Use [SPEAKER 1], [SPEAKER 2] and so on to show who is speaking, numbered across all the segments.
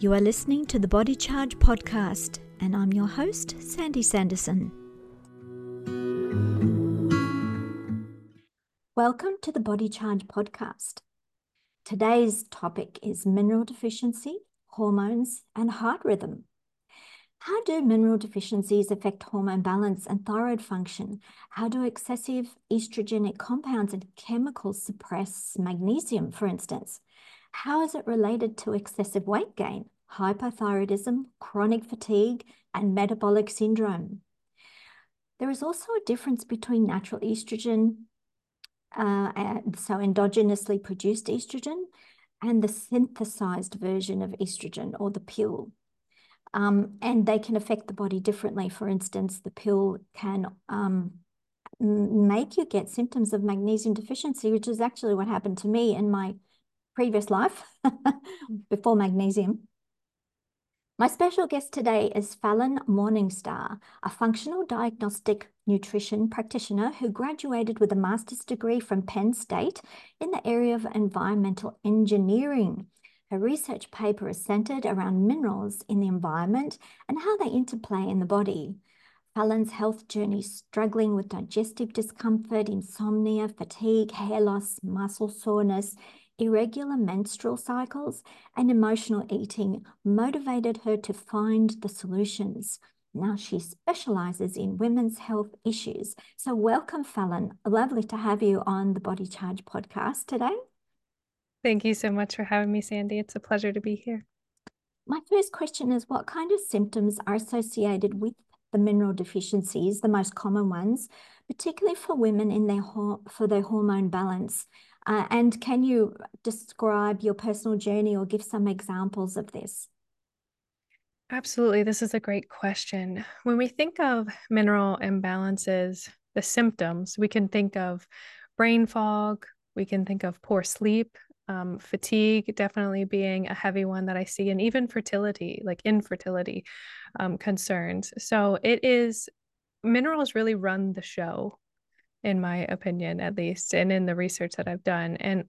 [SPEAKER 1] You are listening to the Body Charge podcast, and I'm your host, Sandy Sanderson. Welcome to the Body Charge podcast. Today's topic is mineral deficiency, hormones, and heart rhythm. How do mineral deficiencies affect hormone balance and thyroid function? How do excessive estrogenic compounds and chemicals suppress magnesium, for instance? How is it related to excessive weight gain, hypothyroidism, chronic fatigue, and metabolic syndrome? There is also a difference between natural estrogen, uh, and so endogenously produced estrogen, and the synthesized version of estrogen or the pill. Um, and they can affect the body differently. For instance, the pill can um, make you get symptoms of magnesium deficiency, which is actually what happened to me in my previous life before magnesium. My special guest today is Falyn Morningstar, a functional diagnostic nutrition practitioner who graduated with a master's degree from Penn State in the area of environmental engineering. Her research paper is centered around minerals in the environment and how they interplay in the body. Falyn's health journey struggling with digestive discomfort, insomnia, fatigue, hair loss, muscle soreness, irregular menstrual cycles, and emotional eating motivated her to find the solutions. Now she specializes in women's health issues. So, welcome, Falyn. Lovely to have you on the Body Charge podcast today.
[SPEAKER 2] Thank you so much for having me, Sandy. It's a pleasure to be here.
[SPEAKER 1] My first question is What kind of symptoms are associated with the mineral deficiencies, the most common ones, particularly for women in their for their hormone balance? Uh, and can you describe your personal journey or give some examples of this?
[SPEAKER 2] Absolutely. This is a great question. When we think of mineral imbalances, the symptoms, we can think of brain fog, we can think of poor sleep, um, fatigue definitely being a heavy one that I see, and even fertility, like infertility um, concerns. So it is minerals really run the show, in my opinion, at least, and in the research that I've done. And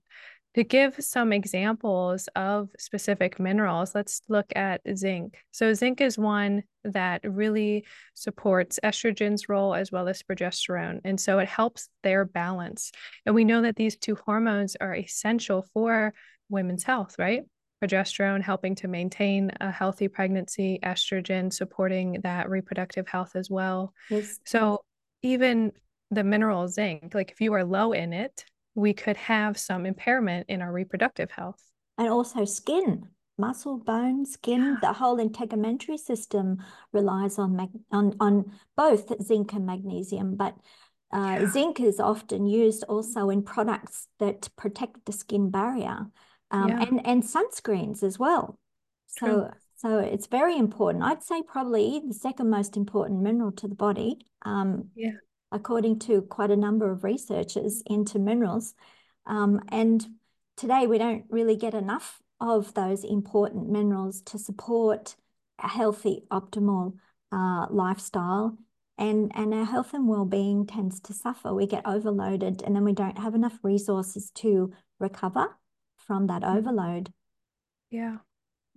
[SPEAKER 2] to give some examples of specific minerals, let's look at zinc. So, zinc is one that really supports estrogen's role as well as progesterone. And so it helps their balance. And we know that these two hormones are essential for women's health, right? Progesterone helping to maintain a healthy pregnancy, estrogen supporting that reproductive health as well. Yes. So, even the mineral zinc, like if you are low in it, we could have some impairment in our reproductive health.
[SPEAKER 1] And also skin, muscle, bone, skin, yeah. the whole integumentary system relies on, mag- on, on both zinc and magnesium, but uh, yeah. zinc is often used also in products that protect the skin barrier um, yeah. and, and sunscreens as well. So, True. so it's very important. I'd say probably the second most important mineral to the body. Um, yeah according to quite a number of researchers into minerals. Um, and today we don't really get enough of those important minerals to support a healthy, optimal uh, lifestyle. And, and our health and well-being tends to suffer. We get overloaded and then we don't have enough resources to recover from that mm-hmm. overload.
[SPEAKER 2] Yeah.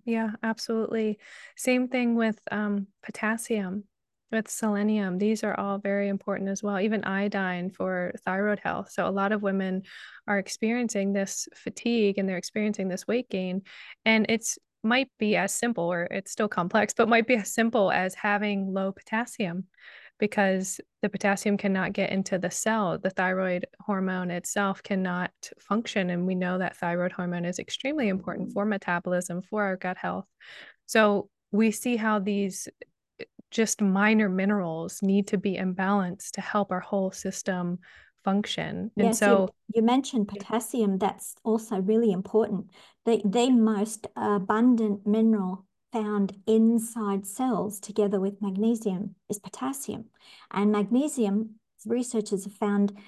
[SPEAKER 2] Yeah, absolutely. Same thing with um, potassium with selenium these are all very important as well even iodine for thyroid health. So a lot of women are experiencing this fatigue and they're experiencing this weight gain and it's might be as simple or it's still complex but might be as simple as having low potassium because the potassium cannot get into the cell. The thyroid hormone itself cannot function and we know that thyroid hormone is extremely important mm-hmm. for metabolism for our gut health. So we see how these just minor minerals need to be imbalanced to help our whole system function.
[SPEAKER 1] And yes, so you, you, mentioned potassium, that's also really important. The, the most abundant mineral found inside cells together with magnesium is potassium. And magnesium, researchers have found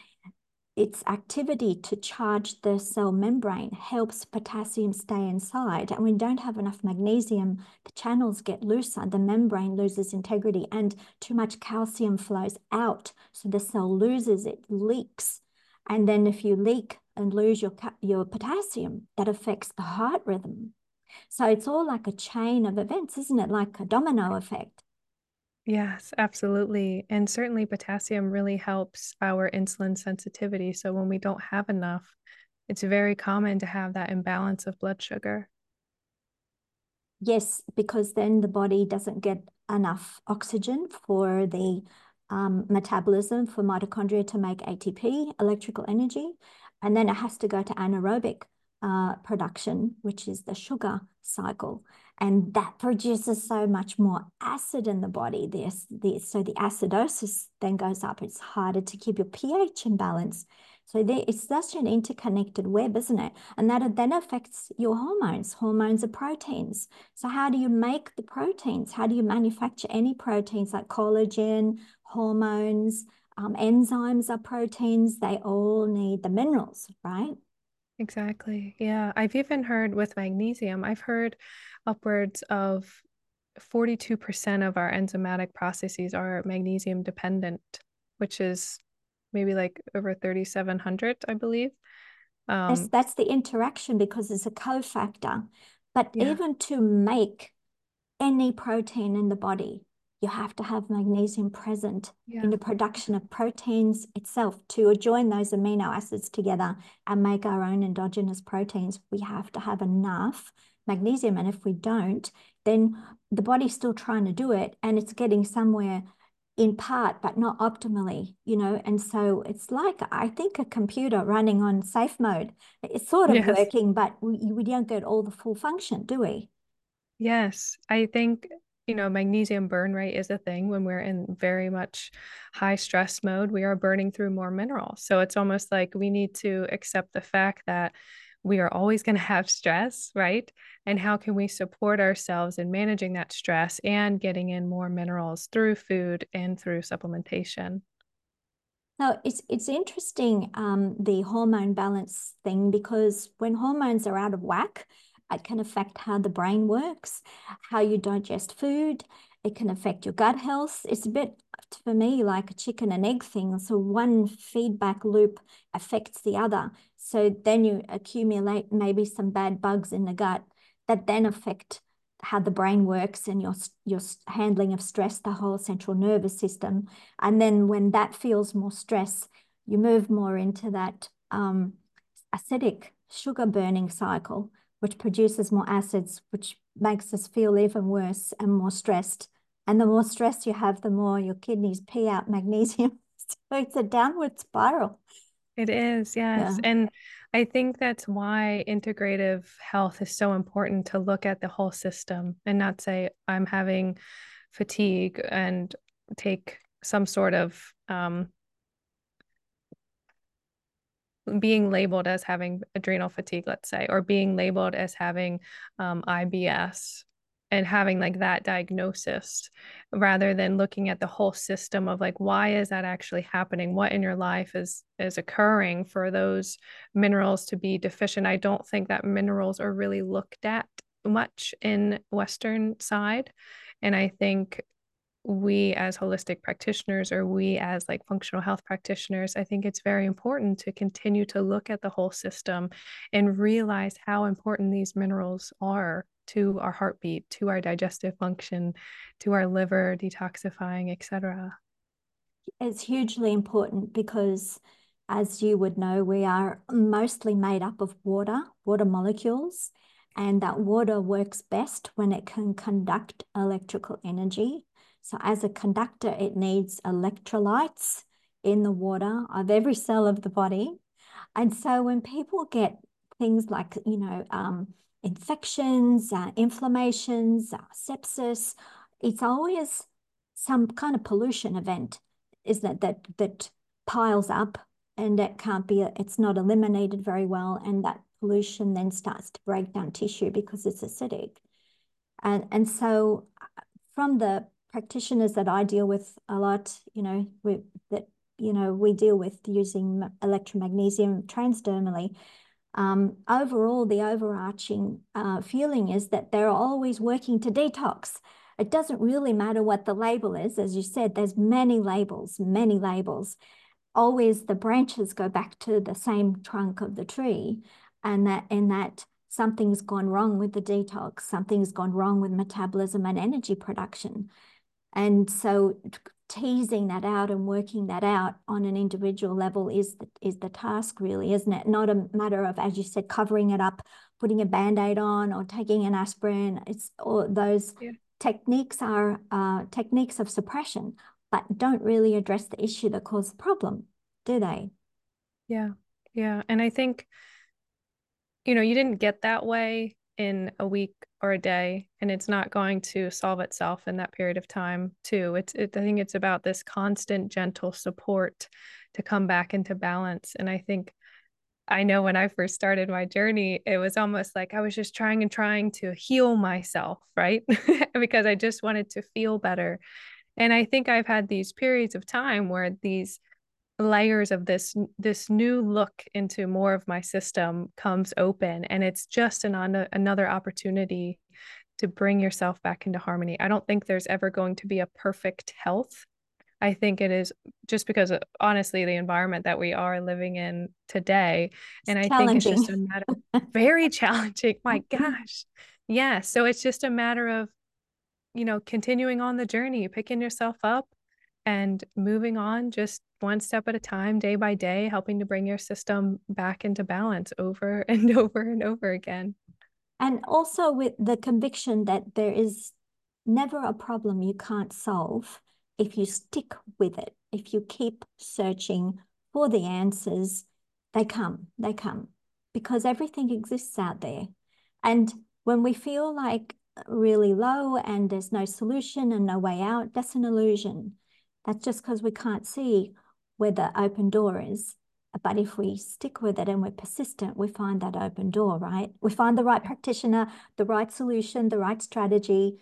[SPEAKER 1] its activity to charge the cell membrane helps potassium stay inside. And when we don't have enough magnesium, the channels get looser, the membrane loses integrity, and too much calcium flows out. So the cell loses it, leaks. And then if you leak and lose your, your potassium, that affects the heart rhythm. So it's all like a chain of events, isn't it? Like a domino effect.
[SPEAKER 2] Yes, absolutely. And certainly potassium really helps our insulin sensitivity. So when we don't have enough, it's very common to have that imbalance of blood sugar.
[SPEAKER 1] Yes, because then the body doesn't get enough oxygen for the um, metabolism for mitochondria to make ATP, electrical energy, and then it has to go to anaerobic uh, production, which is the sugar cycle. And that produces so much more acid in the body. This, this, so the acidosis then goes up. It's harder to keep your pH in balance. So there, it's such an interconnected web, isn't it? And that then affects your hormones. Hormones are proteins. So how do you make the proteins? How do you manufacture any proteins like collagen, hormones, um, enzymes are proteins. They all need the minerals, right?
[SPEAKER 2] Exactly. Yeah. I've even heard with magnesium, I've heard upwards of 42% of our enzymatic processes are magnesium dependent, which is maybe like over 3,700, I believe.
[SPEAKER 1] Um, that's, that's the interaction because it's a cofactor. But yeah. even to make any protein in the body, you have to have magnesium present yeah. in the production of proteins itself to join those amino acids together and make our own endogenous proteins. We have to have enough magnesium. And if we don't, then the body's still trying to do it and it's getting somewhere in part, but not optimally, you know. And so it's like, I think, a computer running on safe mode. It's sort of yes. working, but we, we don't get all the full function, do we?
[SPEAKER 2] Yes. I think you know, magnesium burn rate is a thing when we're in very much high stress mode. We are burning through more minerals. So it's almost like we need to accept the fact that we are always going to have stress, right? And how can we support ourselves in managing that stress and getting in more minerals through food and through supplementation?
[SPEAKER 1] Now, it's it's interesting um, the hormone balance thing because when hormones are out of whack, it can affect how the brain works, how you digest food. It can affect your gut health. It's a bit, for me, like a chicken and egg thing. So one feedback loop affects the other. So then you accumulate maybe some bad bugs in the gut that then affect how the brain works and your your handling of stress, the whole central nervous system. And then when that feels more stress, you move more into that um, acidic sugar burning cycle which produces more acids, which makes us feel even worse and more stressed. And the more stress you have, the more your kidneys pee out magnesium. so it's a downward spiral.
[SPEAKER 2] It is, yes. Yeah. And I think that's why integrative health is so important to look at the whole system and not say, I'm having fatigue and take some sort of um, being labeled as having adrenal fatigue, let's say, or being labeled as having um, IBS and having like that diagnosis rather than looking at the whole system of like why is that actually happening? What in your life is is occurring for those minerals to be deficient? I don't think that minerals are really looked at much in western side and i think we as holistic practitioners or we as like functional health practitioners i think it's very important to continue to look at the whole system and realize how important these minerals are to our heartbeat to our digestive function to our liver detoxifying etc
[SPEAKER 1] it's hugely important because as you would know we are mostly made up of water water molecules and that water works best when it can conduct electrical energy so as a conductor, it needs electrolytes in the water of every cell of the body. And so when people get things like, you know, um, infections, uh, inflammations, uh, sepsis, it's always some kind of pollution event, isn't it, that, that piles up and that can't be, it's not eliminated very well. And that pollution then starts to break down tissue because it's acidic. And, and so uh, from the practitioners that I deal with a lot, you know, we, that, you know, we deal with using Elektra Magnesium transdermally. Um, overall, the overarching uh, feeling is that they're always working to detox. It doesn't really matter what the label is. As you said, there's many labels, many labels. Always the branches go back to the same trunk of the tree and that in that something's gone wrong with the detox, something's gone wrong with metabolism and energy production. And so teasing that out and working that out on an individual level is the, is the task really, isn't it? Not a matter of, as you said, covering it up, putting a band-aid on or taking an aspirin. It's all those yeah. techniques are uh, techniques of suppression, but don't really address the issue that caused the problem, do they?
[SPEAKER 2] Yeah. Yeah. And I think you know, you didn't get that way in a week or a day and it's not going to solve itself in that period of time too. It's it, i think it's about this constant gentle support to come back into balance and i think i know when i first started my journey it was almost like i was just trying and trying to heal myself right? Because i just wanted to feel better. And i think i've had these periods of time where these layers of this this new look into more of my system comes open and it's just an another opportunity to bring yourself back into harmony. I don't think there's ever going to be a perfect health. I think it is just because of, honestly the environment that we are living in today and i think it's just a matter of, very challenging. My mm-hmm. gosh. Yeah so it's just a matter of you know continuing on the journey picking yourself up and moving on just one step at a time, day by day, helping to bring your system back into balance over and over and over again.
[SPEAKER 1] And also with the conviction that there is never a problem you can't solve if you stick with it, if you keep searching for the answers, they come, they come because everything exists out there. And when we feel like really low and there's no solution and no way out, that's an illusion. That's just because we can't see where the open door is. But if we stick with it and we're persistent, we find that open door, right? We find the right practitioner, the right solution, the right strategy,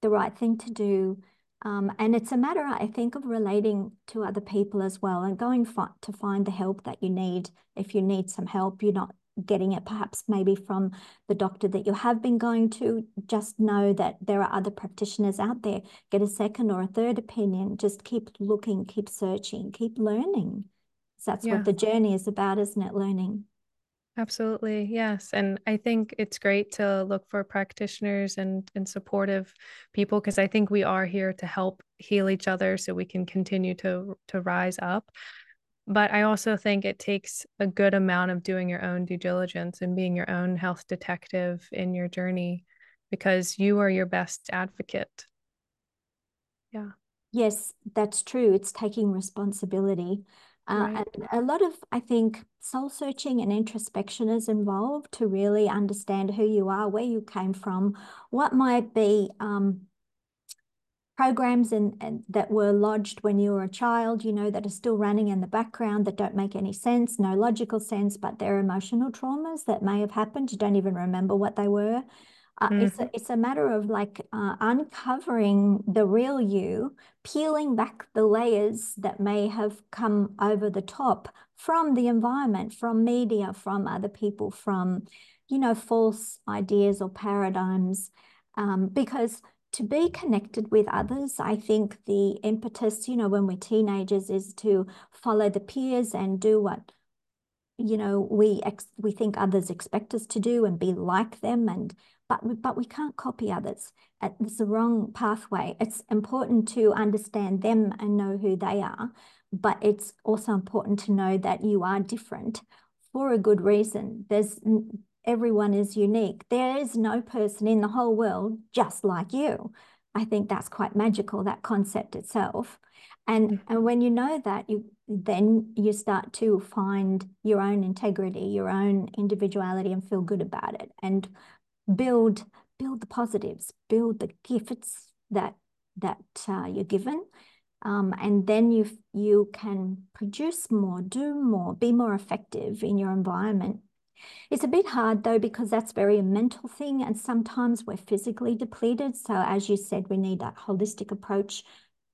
[SPEAKER 1] the right thing to do. Um, and it's a matter, I think, of relating to other people as well and going to find the help that you need. If you need some help, you're not getting it perhaps maybe from the doctor that you have been going to, just know that there are other practitioners out there. Get a second or a third opinion. Just keep looking, keep searching, keep learning. So that's yeah. what the journey is about, isn't it? Learning.
[SPEAKER 2] Absolutely. Yes. And I think it's great to look for practitioners and, and supportive people because I think we are here to help heal each other so we can continue to to rise up. But I also think it takes a good amount of doing your own due diligence and being your own health detective in your journey because you are your best advocate. Yeah.
[SPEAKER 1] Yes, that's true. It's taking responsibility. Uh, right. and a lot of, I think, soul searching and introspection is involved to really understand who you are, where you came from, what might be um, programs and, and that were lodged when you were a child, you know, that are still running in the background that don't make any sense, no logical sense, but they're emotional traumas that may have happened. You don't even remember what they were. Uh, mm. It's a, it's a matter of like uh, uncovering the real you, peeling back the layers that may have come over the top from the environment, from media, from other people, from, you know, false ideas or paradigms. Um, because to be connected with others. I think the impetus, you know, when we're teenagers is to follow the peers and do what, you know, we ex- we think others expect us to do and be like them and but we, but we can't copy others. It's the wrong pathway. It's important to understand them and know who they are, but it's also important to know that you are different for a good reason. There's everyone is unique. There is no person in the whole world just like you. I think that's quite magical, that concept itself. And, mm-hmm. and when you know that, you then you start to find your own integrity, your own individuality, and feel good about it, and build build the positives, build the gifts that that uh, you're given, um, and then you you can produce more, do more, be more effective in your environment it's a bit hard though, because that's very a mental thing. And sometimes we're physically depleted. So as you said, we need that holistic approach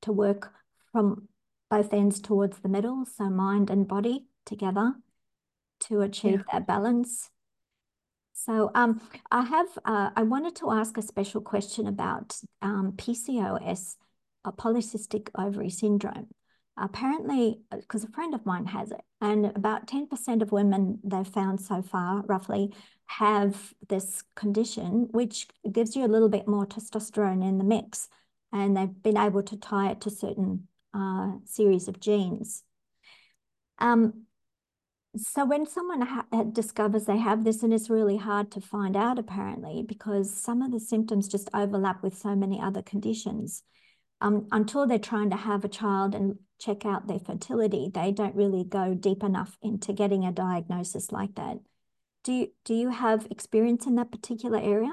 [SPEAKER 1] to work from both ends towards the middle. So mind and body together to achieve yeah. that balance. So um, I have, uh, I wanted to ask a special question about um, PCOS, a polycystic ovary syndrome apparently, because a friend of mine has it, and about 10% of women they've found so far, roughly, have this condition, which gives you a little bit more testosterone in the mix. And they've been able to tie it to certain uh, series of genes. Um, so when someone discovers they have this, and it's really hard to find out apparently, because some of the symptoms just overlap with so many other conditions. Um, until they're trying to have a child and check out their fertility, they don't really go deep enough into getting a diagnosis like that. Do you, do you have experience in that particular area?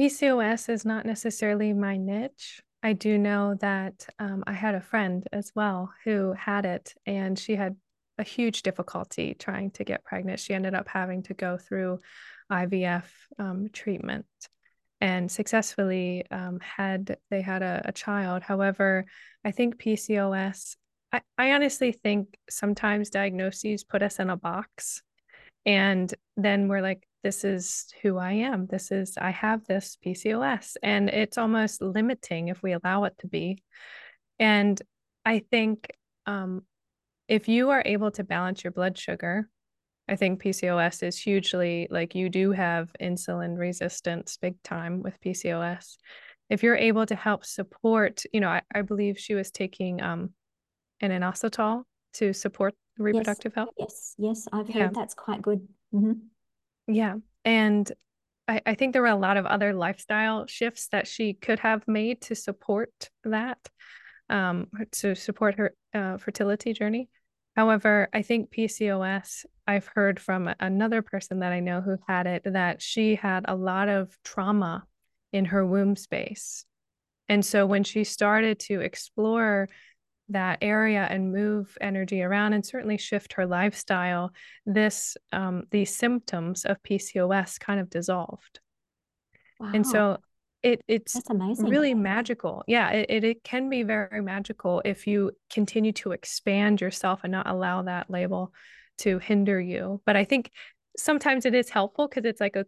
[SPEAKER 2] PCOS is not necessarily my niche. I do know that um, I had a friend as well who had it, and she had a huge difficulty trying to get pregnant. She ended up having to go through IVF um, treatment and successfully um, had they had a, a, child. However, I think PCOS. I, I honestly think sometimes diagnoses put us in a box, and then we're like, "This is who I am. This is I have this PCOS," and it's almost limiting if we allow it to be. And I think um, if you are able to balance your blood sugar I think PCOS is hugely like you do have insulin resistance big time with PCOS. If you're able to help support, you know, I, I believe she was taking um an inositol to support reproductive
[SPEAKER 1] yes.
[SPEAKER 2] health.
[SPEAKER 1] Yes, yes, I've heard yeah. that's quite good. Mm-hmm.
[SPEAKER 2] Yeah. And I, I think there were a lot of other lifestyle shifts that she could have made to support that, um, to support her uh, fertility journey. However, I think PCOS, I've heard from another person that I know who had it that she had a lot of trauma in her womb space. And so when she started to explore that area and move energy around and certainly shift her lifestyle, this um, these symptoms of PCOS kind of dissolved. Wow. And so it it's
[SPEAKER 1] That's amazing.
[SPEAKER 2] really magical. Yeah, it, it, it can be very magical if you continue to expand yourself and not allow that label to hinder you. But I think sometimes it is helpful because it's like a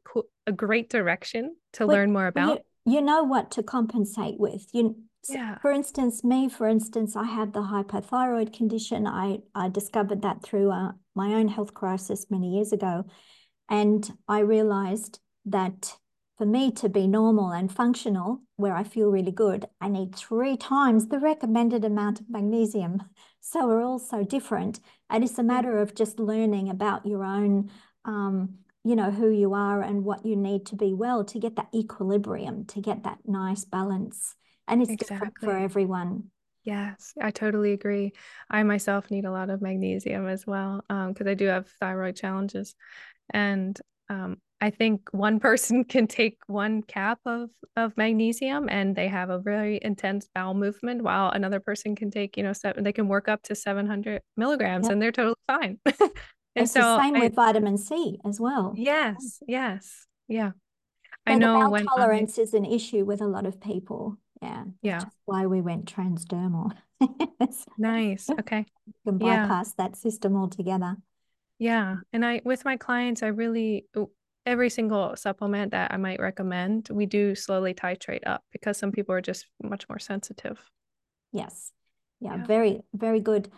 [SPEAKER 2] a great direction to well, learn more about.
[SPEAKER 1] You, you, know what to compensate with. You yeah. For instance, me, for instance, I have the hypothyroid condition. I, I discovered that through uh, my own health crisis many years ago. And I realized that for me to be normal and functional, where I feel really good, I need three times the recommended amount of magnesium. So we're all so different. And it's a matter of just learning about your own, um, you know, who you are and what you need to be well to get that equilibrium, to get that nice balance. And it's exactly. different for everyone.
[SPEAKER 2] Yes, I totally agree. I myself need a lot of magnesium as well because um, I do have thyroid challenges. And um, I think one person can take one cap of of magnesium and they have a very intense bowel movement, while another person can take, you know, seven, they can work up to 700 milligrams yep. and they're totally fine. and
[SPEAKER 1] it's so the same I, with vitamin C as well.
[SPEAKER 2] Yes, yes, yeah.
[SPEAKER 1] So I know when tolerance I, is an issue with a lot of people. Yeah,
[SPEAKER 2] yeah.
[SPEAKER 1] why we went transdermal.
[SPEAKER 2] nice. Okay.
[SPEAKER 1] You can bypass yeah. that system altogether.
[SPEAKER 2] Yeah, and I with my clients, I really every single supplement that I might recommend, we do slowly titrate up because some people are just much more sensitive.
[SPEAKER 1] Yes. Yeah, yeah. very, very good.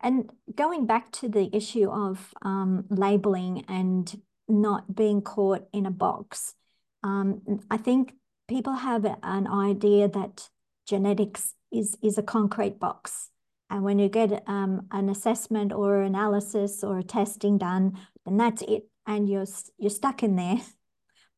[SPEAKER 1] And going back to the issue of um, labeling and not being caught in a box, um, I think people have an idea that genetics is, is a concrete box. And when you get um, an assessment or analysis or testing done, then that's it and you're you're stuck in there.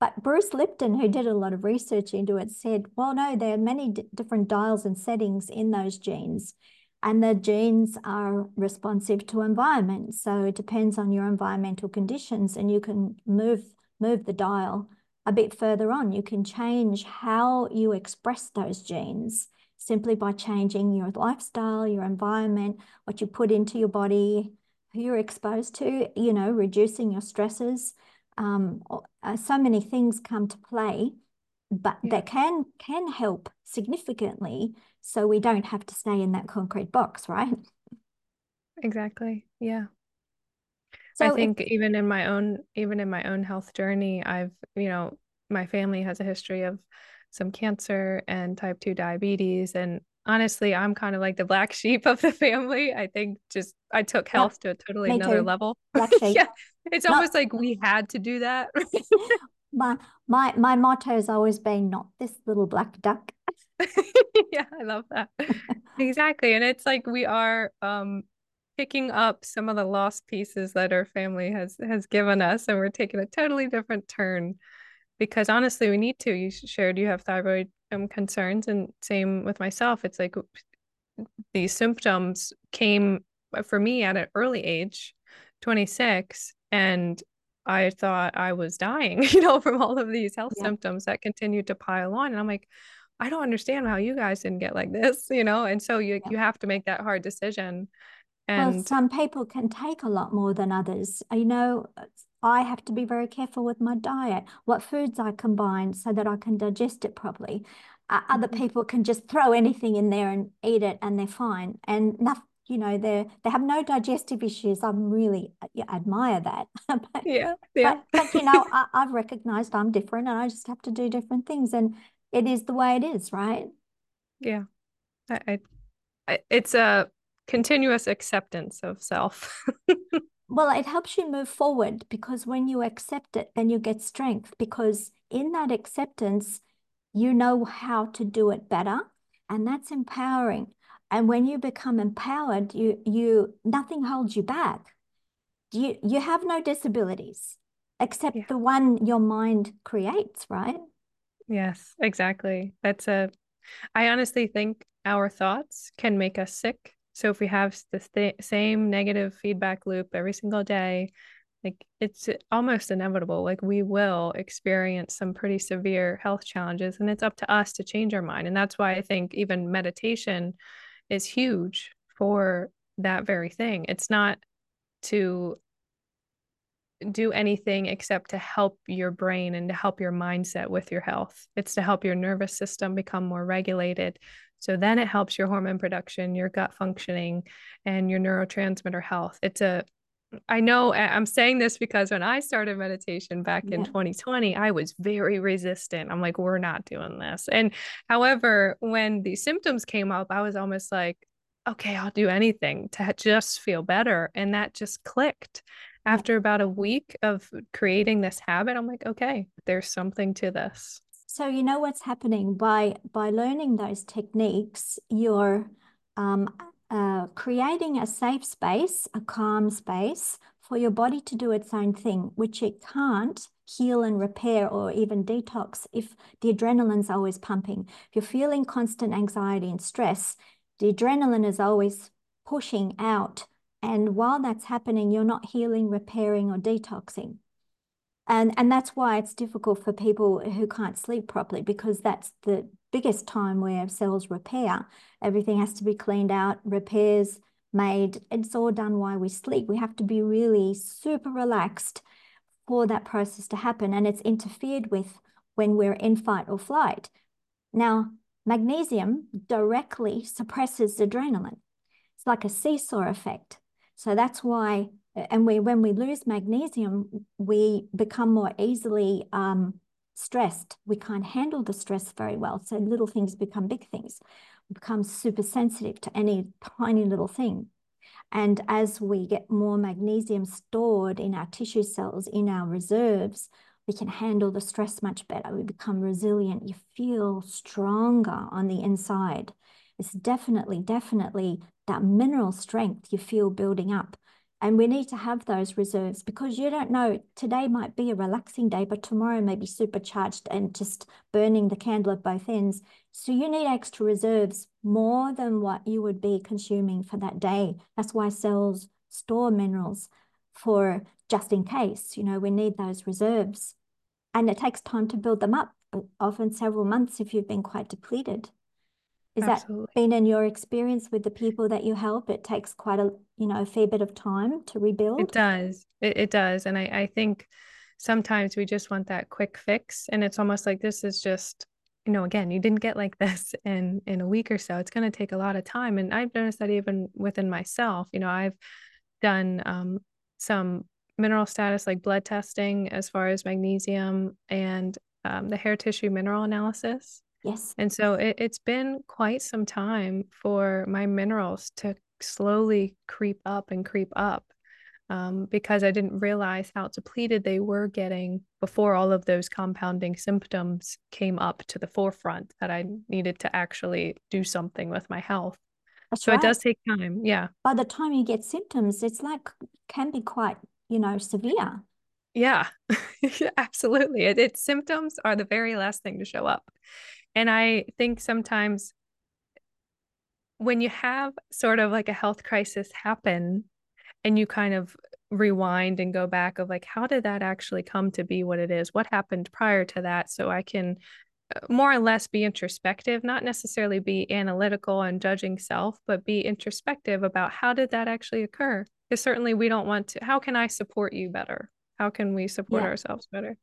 [SPEAKER 1] But Bruce Lipton, who did a lot of research into it, said, well, no, there are many different dials and settings in those genes. And the genes are responsive to environment. So it depends on your environmental conditions and you can move, move the dial a bit further on. You can change how you express those genes simply by changing your lifestyle, your environment, what you put into your body, who you're exposed to, you know, reducing your stresses. Um, uh, so many things come to play, but yeah. that can can help significantly so we don't have to stay in that concrete box, right?
[SPEAKER 2] Exactly. Yeah. So I think if, even in my own even in my own health journey, I've, you know, my family has a history of some cancer and type 2 diabetes and honestly, I'm kind of like the black sheep of the family. I think just I took health to a totally another too. level.
[SPEAKER 1] Black sheep. yeah.
[SPEAKER 2] It's not, almost like we had to do that.
[SPEAKER 1] my my my motto has always been not this little black duck.
[SPEAKER 2] yeah, I love that. exactly. And it's like we are um picking up some of the lost pieces that our family has has given us and we're taking a totally different turn because honestly we need to you shared you have thyroid um, concerns and same with myself it's like these symptoms came uh, for me at an early age 26 and i thought i was dying you know from all of these health yeah. symptoms that continued to pile on and i'm like i don't understand how you guys didn't get like this you know and so you yeah. you have to make that hard decision
[SPEAKER 1] and well, some people can take a lot more than others. You know, I have to be very careful with my diet, what foods I combine so that I can digest it properly. Uh, other mm-hmm. people can just throw anything in there and eat it and they're fine. And nothing, you know, they they have no digestive issues. I'm really yeah, admire that.
[SPEAKER 2] but, yeah, yeah.
[SPEAKER 1] But, but you know, I, I've recognized I'm different and I just have to do different things. And it is the way it is, right?
[SPEAKER 2] Yeah. I, I it's a continuous acceptance of self.
[SPEAKER 1] well, it helps you move forward because when you accept it, then you get strength because in that acceptance, you know how to do it better. And that's empowering. And when you become empowered, you you nothing holds you back. You you have no disabilities except yeah. the one your mind creates, right?
[SPEAKER 2] Yes, exactly. That's a I honestly think our thoughts can make us sick so if we have the th- same negative feedback loop every single day, like it's almost inevitable. Like we will experience some pretty severe health challenges, and it's up to us to change our mind. And that's why I think even meditation is huge for that very thing. It's not to do anything except to help your brain and to help your mindset with your health. It's to help your nervous system become more regulated so then it helps your hormone production, your gut functioning, and your neurotransmitter health. It's a I know I'm saying this because when I started meditation back yeah. in 2020, I was very resistant. I'm like, we're not doing this. And however, when the symptoms came up, I was almost like, okay, I'll do anything to just feel better. And that just clicked. After about a week of creating this habit, I'm like, okay, there's something to this.
[SPEAKER 1] So you know what's happening by by learning those techniques, you're um, uh, creating a safe space, a calm space for your body to do its own thing, which it can't heal and repair or even detox if the adrenaline's always pumping. If you're feeling constant anxiety and stress, the adrenaline is always pushing out. And while that's happening, you're not healing, repairing, or detoxing. And, and that's why it's difficult for people who can't sleep properly because that's the biggest time where cells repair. Everything has to be cleaned out, repairs made. It's all done while we sleep. We have to be really super relaxed for that process to happen. And it's interfered with when we're in fight or flight. Now, magnesium directly suppresses adrenaline. It's like a seesaw effect. So that's why and we when we lose magnesium, we become more easily um, stressed. We can't handle the stress very well. So little things become big things. We become super sensitive to any tiny little thing. And as we get more magnesium stored in our tissue cells, in our reserves, we can handle the stress much better. We become resilient. You feel stronger on the inside. It's definitely, definitely that mineral strength you feel building up. And we need to have those reserves because you don't know, today might be a relaxing day, but tomorrow may be supercharged and just burning the candle at both ends. So you need extra reserves more than what you would be consuming for that day. That's why cells store minerals for just in case, you know, we need those reserves. And it takes time to build them up, often several months if you've been quite depleted. Is Absolutely. that been in your experience with the people that you help? It takes quite a, you know, a fair bit of time to rebuild.
[SPEAKER 2] It does. It, it does. And I, I think sometimes we just want that quick fix. And it's almost like this is just, you know, again, you didn't get like this in in a week or so. It's going to take a lot of time. And I've noticed that even within myself, you know, I've done um, some mineral status like blood testing as far as magnesium and um, the hair tissue mineral analysis
[SPEAKER 1] Yes.
[SPEAKER 2] And so it, it's been quite some time for my minerals to slowly creep up and creep up um, because I didn't realize how depleted they were getting before all of those compounding symptoms came up to the forefront that I needed to actually do something with my health.
[SPEAKER 1] That's
[SPEAKER 2] so
[SPEAKER 1] right.
[SPEAKER 2] it does take time. Yeah.
[SPEAKER 1] By the time you get symptoms, it's like can be quite, you know, severe.
[SPEAKER 2] Yeah, absolutely. It, it symptoms are the very last thing to show up. And I think sometimes when you have sort of like a health crisis happen and you kind of rewind and go back of like how did that actually come to be what it is? What happened prior to that? So i can uh, more or less be introspective not necessarily be analytical and judging self but be introspective about how did that actually occur? Because certainly we don't want to how can i support you better? How can we support yeah. ourselves better?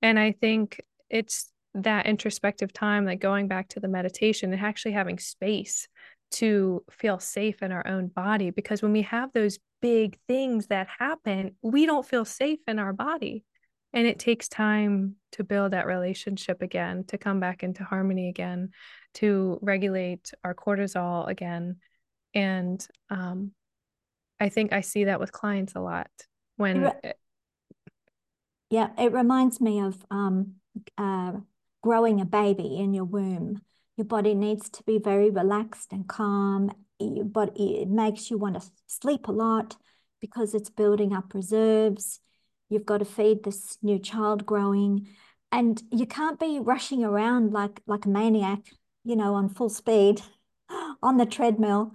[SPEAKER 2] And i think it's that introspective time like going back to the meditation and actually having space to feel safe in our own body because when we have those big things that happen, we don't feel safe in our body. And it takes time to build that relationship again, to come back into harmony again, to regulate our cortisol again. And um, I think I see that with clients a lot when. It,
[SPEAKER 1] yeah, it reminds me of um, uh, growing a baby in your womb your body needs to be very relaxed and calm, but it makes you want to sleep a lot because it's building up reserves. You've got to feed this new child growing, and you can't be rushing around like like a maniac, you know, on full speed on the treadmill.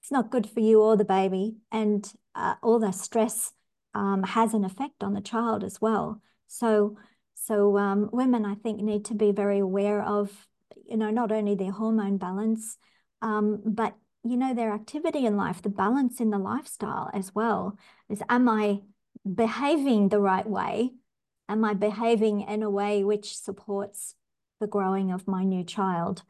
[SPEAKER 1] It's not good for you or the baby, and uh, all that stress um, has an effect on the child as well. So, so um, women, I think, need to be very aware of you know, not only their hormone balance, um, but you know, their activity in life, the balance in the lifestyle as well. Is am I behaving the right way? Am I behaving in a way which supports the growing of my new child?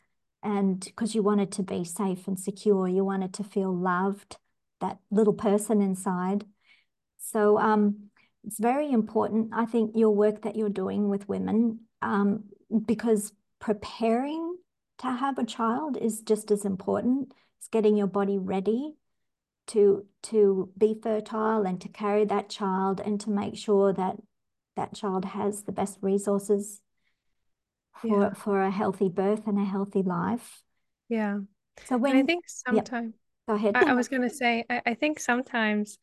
[SPEAKER 1] And because you want it to be safe and secure, you want it to feel loved, that little person inside. So um, it's very important, I think, your work that you're doing with women, um, because preparing to have a child is just as important. It's getting your body ready to to be fertile and to carry that child and to make sure that that child has the best resources for yeah. for a healthy birth and a healthy life.
[SPEAKER 2] Yeah. So when and I think sometimes
[SPEAKER 1] yep. go ahead.
[SPEAKER 2] I, I was gonna say I, I think sometimes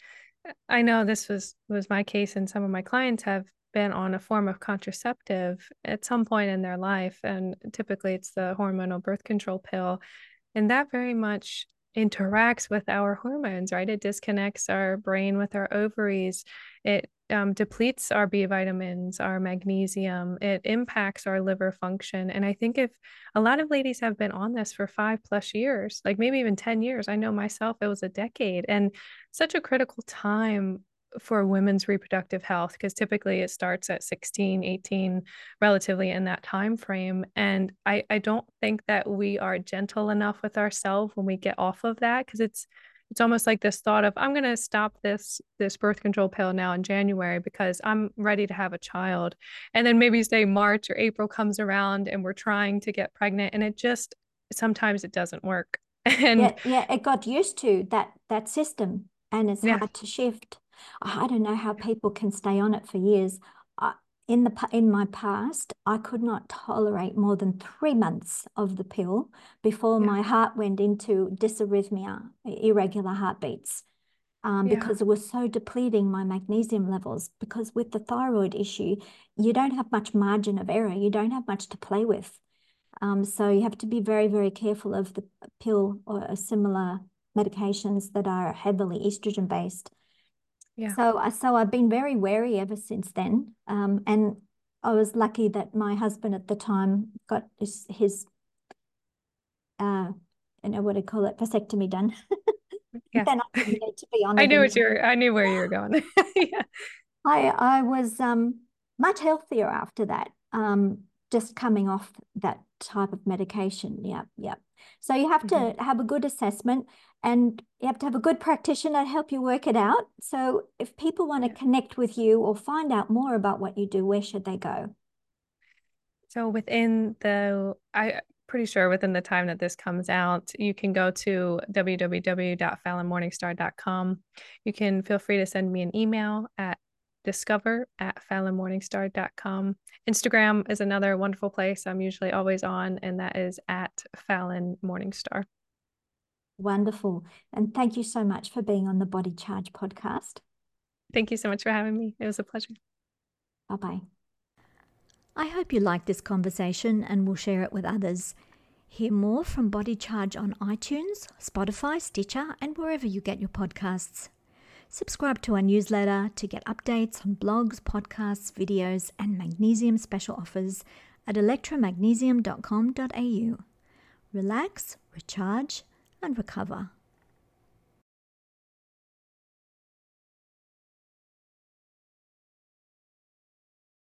[SPEAKER 2] I know this was was my case and some of my clients have been on a form of contraceptive at some point in their life. And typically it's the hormonal birth control pill. And that very much interacts with our hormones, right? It disconnects our brain with our ovaries. It um, depletes our B vitamins, our magnesium. It impacts our liver function. And I think if a lot of ladies have been on this for five plus years, like maybe even 10 years, I know myself, it was a decade and such a critical time for women's reproductive health because typically it starts at 16 18 relatively in that time frame and i i don't think that we are gentle enough with ourselves when we get off of that because it's it's almost like this thought of i'm going to stop this this birth control pill now in january because i'm ready to have a child and then maybe say march or april comes around and we're trying to get pregnant and it just sometimes it doesn't work and
[SPEAKER 1] yeah, yeah it got used to that that system and it's yeah. hard to shift I don't know how people can stay on it for years. In the in my past, I could not tolerate more than three months of the pill before yeah. my heart went into dysarrhythmia, irregular heartbeats, um, yeah. because it was so depleting my magnesium levels. Because with the thyroid issue, you don't have much margin of error. You don't have much to play with. Um, so you have to be very, very careful of the pill or similar medications that are heavily estrogen based
[SPEAKER 2] yeah.
[SPEAKER 1] So, so I've been very wary ever since then. Um, and I was lucky that my husband at the time got his, his uh, you know what do you call it, vasectomy done.
[SPEAKER 2] Yeah. then I to be on. I knew what you're. I knew where you were going. yeah.
[SPEAKER 1] I I was um much healthier after that. Um, just coming off that type of medication. Yeah, yeah. So you have mm-hmm. to have a good assessment and you have to have a good practitioner to help you work it out. So if people want to yeah. connect with you or find out more about what you do, where should they go?
[SPEAKER 2] So within the, I pretty sure within the time that this comes out, you can go to www.falynmorningstar.com. You can feel free to send me an email at discover at falynmorningstar.com. Instagram is another wonderful place I'm usually always on, and that is at Falyn Morningstar.
[SPEAKER 1] Wonderful. And thank you so much for being on the Body Charge podcast.
[SPEAKER 2] Thank you so much for having me. It was a pleasure.
[SPEAKER 1] Bye bye. I hope you liked this conversation and will share it with others. Hear more from Body Charge on iTunes, Spotify, Stitcher, and wherever you get your podcasts. Subscribe to our newsletter to get updates on blogs, podcasts, videos, and magnesium special offers at elektramagnesium.com.au. Relax, recharge, and recover.